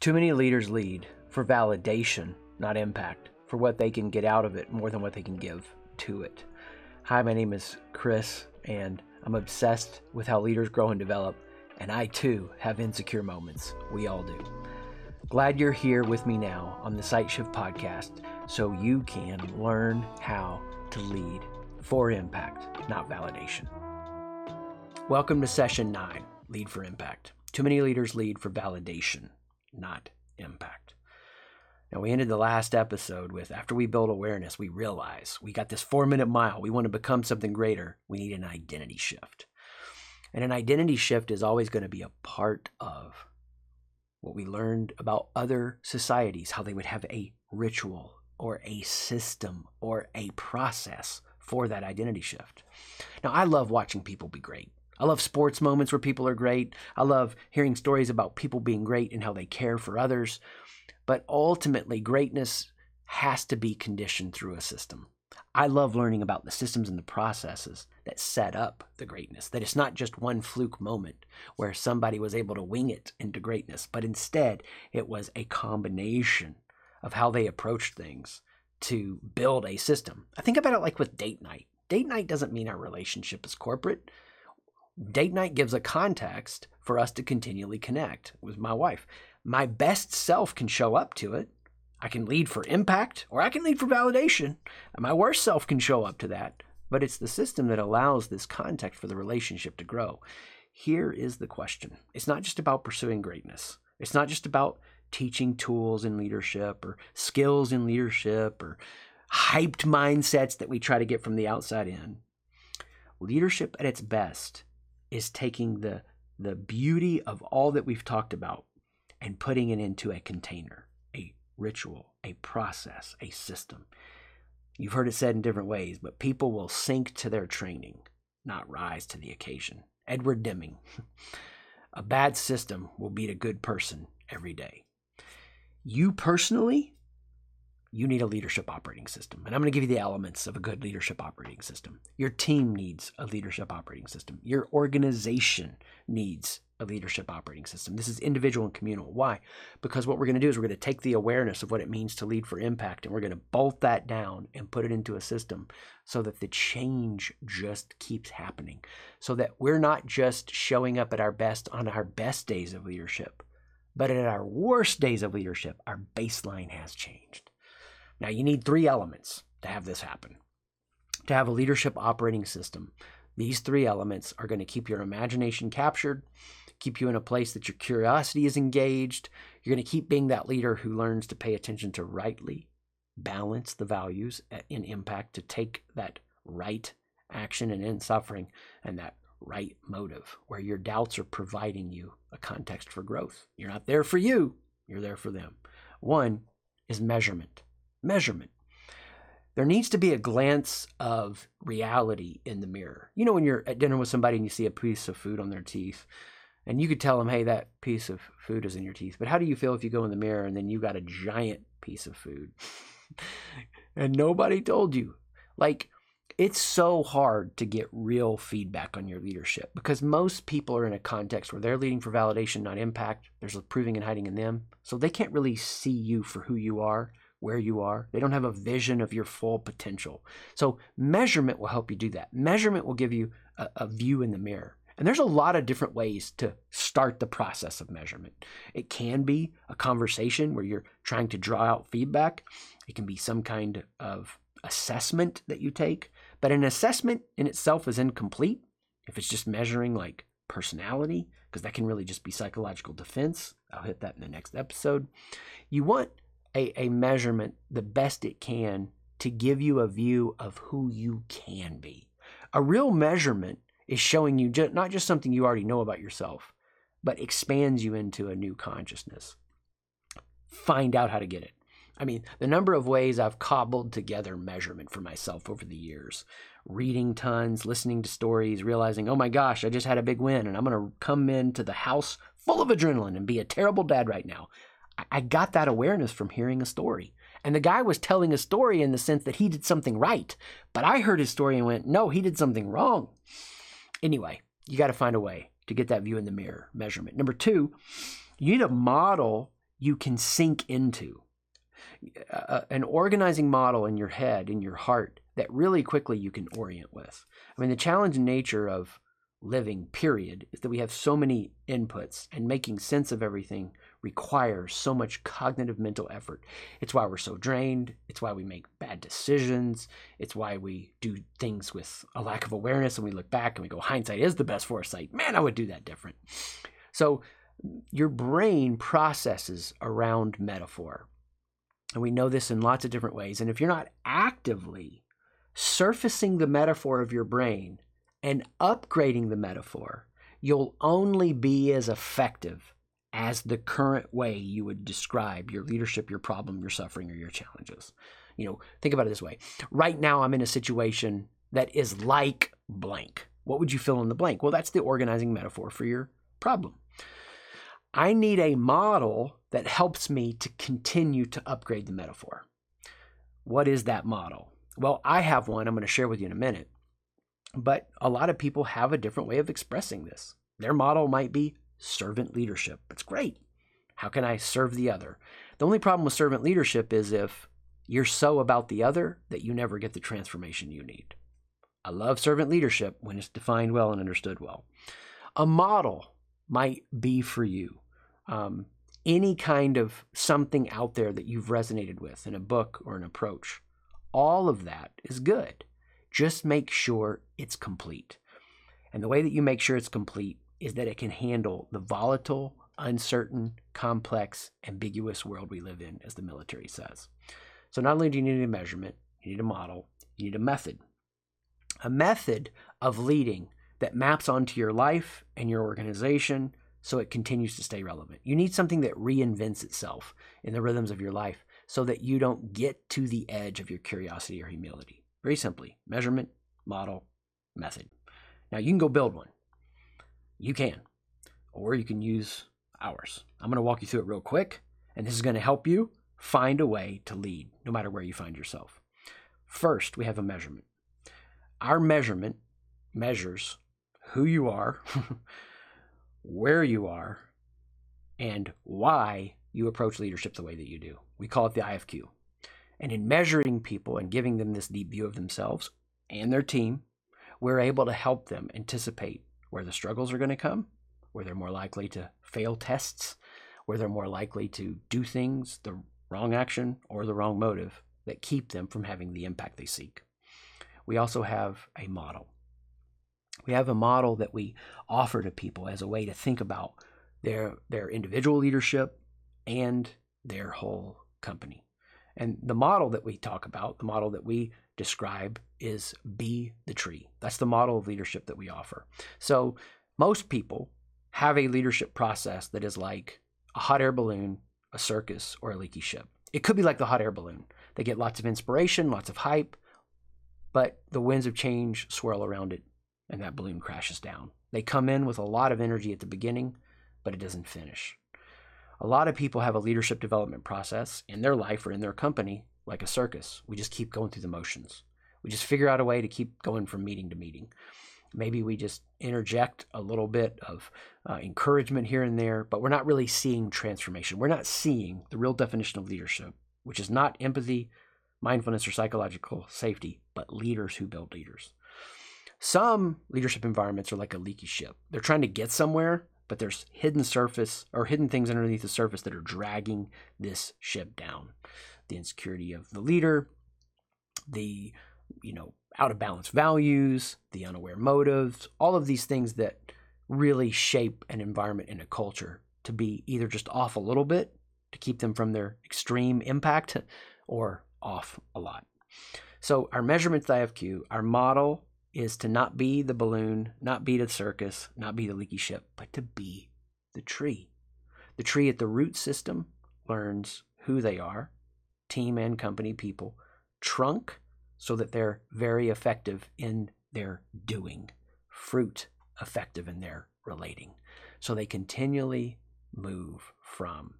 Too many leaders lead for validation, not impact, for what they can get out of it more than what they can give to it. Hi, my name is Chris, and I'm obsessed with how leaders grow and develop, and I too have insecure moments. We all do. Glad you're here with me now on the Sight Shift podcast so you can learn how to lead for impact, not validation. Welcome to session nine Lead for Impact. Too many leaders lead for validation, not impact. Now, we ended the last episode with after we build awareness, we realize we got this four minute mile. We want to become something greater. We need an identity shift. And an identity shift is always going to be a part of what we learned about other societies, how they would have a ritual or a system or a process for that identity shift. Now, I love watching people be great. I love sports moments where people are great. I love hearing stories about people being great and how they care for others. But ultimately, greatness has to be conditioned through a system. I love learning about the systems and the processes that set up the greatness, that it's not just one fluke moment where somebody was able to wing it into greatness, but instead it was a combination of how they approached things to build a system. I think about it like with date night. Date night doesn't mean our relationship is corporate. Date night gives a context for us to continually connect with my wife. My best self can show up to it. I can lead for impact or I can lead for validation. And my worst self can show up to that. But it's the system that allows this context for the relationship to grow. Here is the question it's not just about pursuing greatness, it's not just about teaching tools in leadership or skills in leadership or hyped mindsets that we try to get from the outside in. Leadership at its best is taking the, the beauty of all that we've talked about and putting it into a container, a ritual, a process, a system. You've heard it said in different ways, but people will sink to their training, not rise to the occasion. Edward Deming. a bad system will beat a good person every day. You personally you need a leadership operating system. And I'm going to give you the elements of a good leadership operating system. Your team needs a leadership operating system. Your organization needs a leadership operating system. This is individual and communal. Why? Because what we're going to do is we're going to take the awareness of what it means to lead for impact and we're going to bolt that down and put it into a system so that the change just keeps happening. So that we're not just showing up at our best on our best days of leadership, but at our worst days of leadership, our baseline has changed. Now, you need three elements to have this happen. To have a leadership operating system, these three elements are going to keep your imagination captured, keep you in a place that your curiosity is engaged. You're going to keep being that leader who learns to pay attention to rightly balance the values in impact, to take that right action and end suffering, and that right motive, where your doubts are providing you a context for growth. You're not there for you, you're there for them. One is measurement measurement. There needs to be a glance of reality in the mirror. You know, when you're at dinner with somebody and you see a piece of food on their teeth, and you could tell them, hey, that piece of food is in your teeth. But how do you feel if you go in the mirror and then you got a giant piece of food and nobody told you? Like, it's so hard to get real feedback on your leadership because most people are in a context where they're leading for validation, not impact. There's a proving and hiding in them. So they can't really see you for who you are where you are. They don't have a vision of your full potential. So, measurement will help you do that. Measurement will give you a, a, view in the mirror. And there's a lot of different ways to start the process of measurement. It can be a conversation where you're trying to draw out feedback, it can be some kind of assessment that you take. But an assessment in itself is incomplete if it's just measuring like personality, because that can really just be psychological defense. I'll hit that in the next episode. You want a, a measurement the best it can to give you a view of who you can be. A real measurement is showing you not just something you already know about yourself, but expands you into a new consciousness. Find out how to get it. I mean, the number of ways I've cobbled together measurement for myself over the years, reading tons, listening to stories, realizing, oh my gosh, I just had a big win and I'm going to come into the house full of adrenaline and be a terrible dad right now. I got that awareness from hearing a story. And the guy was telling a story in the sense that he did something right. But I heard his story and went, no, he did something wrong. Anyway, you got to find a way to get that view in the mirror measurement. Number two, you need a model you can sink into. An organizing model in your head, in your heart, that really quickly you can orient with. I mean, the challenge and nature of living, period, is that we have so many inputs and making sense of everything requires so much cognitive mental effort. It's why we're so drained. It's why we make bad decisions. It's why we do things with a lack of awareness and we look back and we go, hindsight is the best foresight. Man, I would do that different. So your brain processes around metaphor. And we know this in lots of different ways. And if you're not actively surfacing the metaphor of your brain and upgrading the metaphor, you'll only be as effective as the current way you would describe your leadership, your problem, your suffering, or your challenges. You know, think about it this way. Right now, I'm in a situation that is like blank. What would you fill in the blank? Well, that's the organizing metaphor for your problem. I need a model that helps me to continue to upgrade the metaphor. What is that model? Well, I have one I'm going to share with you in a minute. But a lot of people have a different way of expressing this. Their model might be servant leadership. It's great. How can I serve the other? The only problem with servant leadership is if you're so about the other that you never get the transformation you need. I love servant leadership when it's defined well and understood well. A model might be for you um, any kind of something out there that you've resonated with in a book or an approach. All of that is good. Just make sure it's complete. And the way that you make sure it's complete is that it can handle the volatile, uncertain, complex, ambiguous world we live in, as the military says. So not only do you need a measurement, you need a model, you need a method. A method of leading that maps onto your life and your organization so it continues to stay relevant. You need something that reinvents itself in the rhythms of your life so that you don't get to the edge of your curiosity or humility. Very simply, measurement, model, method. Now you can go build one you can. Or you can use ours. I'm going to walk you through it real quick, and this is going to help you find a way to lead no matter where you find yourself. First, we have a measurement. Our measurement measures who you are, where you are, and why you approach leadership the way that you do. We call it the IFQ. And in measuring people and giving them this deep view of themselves and their team, we're able to help them anticipate where the struggles are going to come, where they're more likely to fail tests, where they're more likely to do things, the wrong action or the wrong motive that keep them from having the impact they seek. We also have a model. We have a model that we offer to people as a way to think about their their individual leadership and their whole company. And the model that we talk about, the model that we describe is be the tree. That's the model of leadership that we offer. So most people have a leadership process that is like a hot air balloon, a circus, or a leaky ship. It could be like the hot air balloon. They get lots of inspiration, lots of hype, but the winds of change swirl around it and that balloon crashes down. They come in with a lot of energy at the beginning, but it doesn't finish. A lot of people have a leadership development process in their life or in their company like a circus. We just keep going through the motions. We just figure out a way to keep going from meeting to meeting. Maybe we just interject a little bit of uh, encouragement here and there, but we're not really seeing transformation. We're not seeing the real definition of leadership, which is not empathy, mindfulness, or psychological safety, but leaders who build leaders. Some leadership environments are like a leaky ship. They're trying to get somewhere, but there's hidden surface or hidden things underneath the surface that are dragging this ship down the insecurity of the leader, the you know out of balance values, the unaware motives, all of these things that really shape an environment and a culture to be either just off a little bit to keep them from their extreme impact or off a lot. So our measurements IFQ, our model is to not be the balloon, not be the circus, not be the leaky ship, but to be the tree. The tree at the root system learns who they are, team and company people trunk so that they're very effective in their doing, fruit effective in their relating. So they continually move from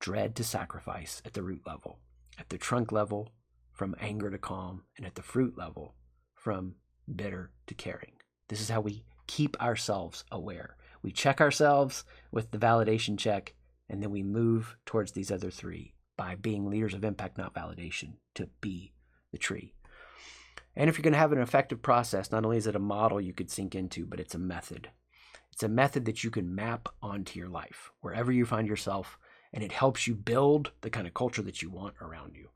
dread to sacrifice at the root level, at the trunk level, from anger to calm, and at the fruit level, from bitter to caring. This is how we keep ourselves aware. We check ourselves with the validation check And then we move towards these other three by being leaders of impact, not validation, to be the tree. And if you're going to have an effective process, not only is it a model you could sink into, but it's a method. It's a method that you can map onto your life, wherever you find yourself, and it helps you build the kind of culture that you want around you.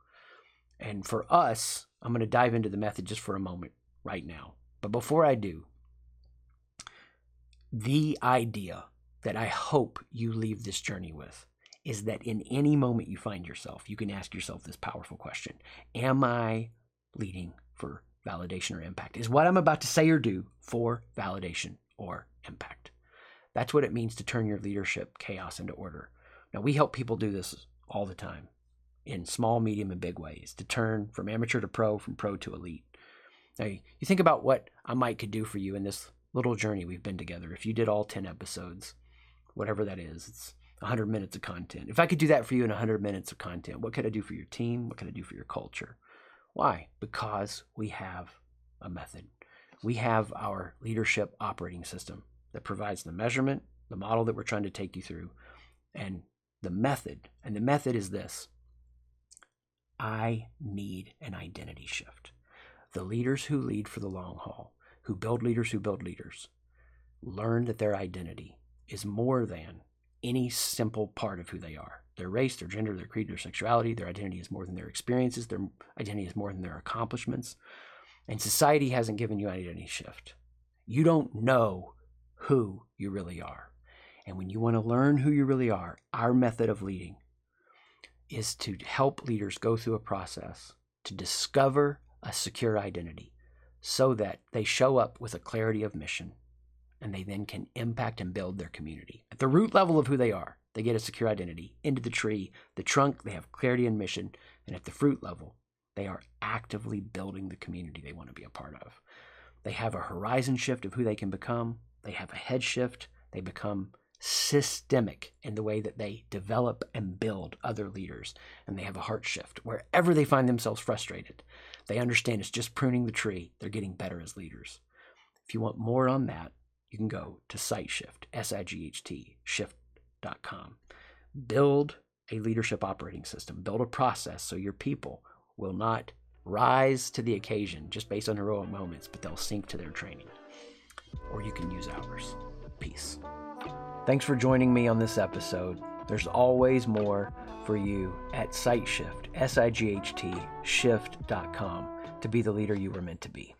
And for us, I'm going to dive into the method just for a moment right now. But before I do, the idea that I hope you leave this journey with is that in any moment you find yourself, you can ask yourself this powerful question Am I leading for validation or impact? Is what I'm about to say or do for validation or impact? That's what it means to turn your leadership chaos into order. Now, we help people do this all the time in small, medium, and big ways to turn from amateur to pro, from pro to elite. Now, you think about what I might could do for you in this little journey we've been together. If you did all 10 episodes, whatever that is, it's 100 minutes of content. If I could do that for you in 100 minutes of content, what could I do for your team? What could I do for your culture? Why? Because we have a method. We have our leadership operating system that provides the measurement, the model that we're trying to take you through, and the method. And the method is this I need an identity shift. The leaders who lead for the long haul, who build leaders who build leaders, learn that their identity is more than any simple part of who they are. Their race, their gender, their creed, their sexuality, their identity is more than their experiences, their identity is more than their accomplishments. And society hasn't given you an identity shift. You don't know who you really are. And when you want to learn who you really are, our method of leading is to help leaders go through a process to discover a secure identity so that they show up with a clarity of mission and they then can impact and build their community. At the root level of who they are, they get a secure identity. Into the tree, the trunk, they have clarity and mission. And at the fruit level, they are actively building the community they want to be a part of. They have a horizon shift of who they can become, they have a head shift, they become systemic in the way that they develop and build other leaders. And they have a heart shift. Wherever they find themselves frustrated, they understand it's just pruning the tree. They're getting better as leaders. If you want more on that, you can go to SightShift, S-I-G-H-T, shift.com. Build a leadership operating system. Build a process so your people will not rise to the occasion just based on heroic moments, but they'll sink to their training. Or you can use ours. Peace. Thanks for joining me on this episode. There's always more for you at SightShift, S I G H T, shift.com to be the leader you were meant to be.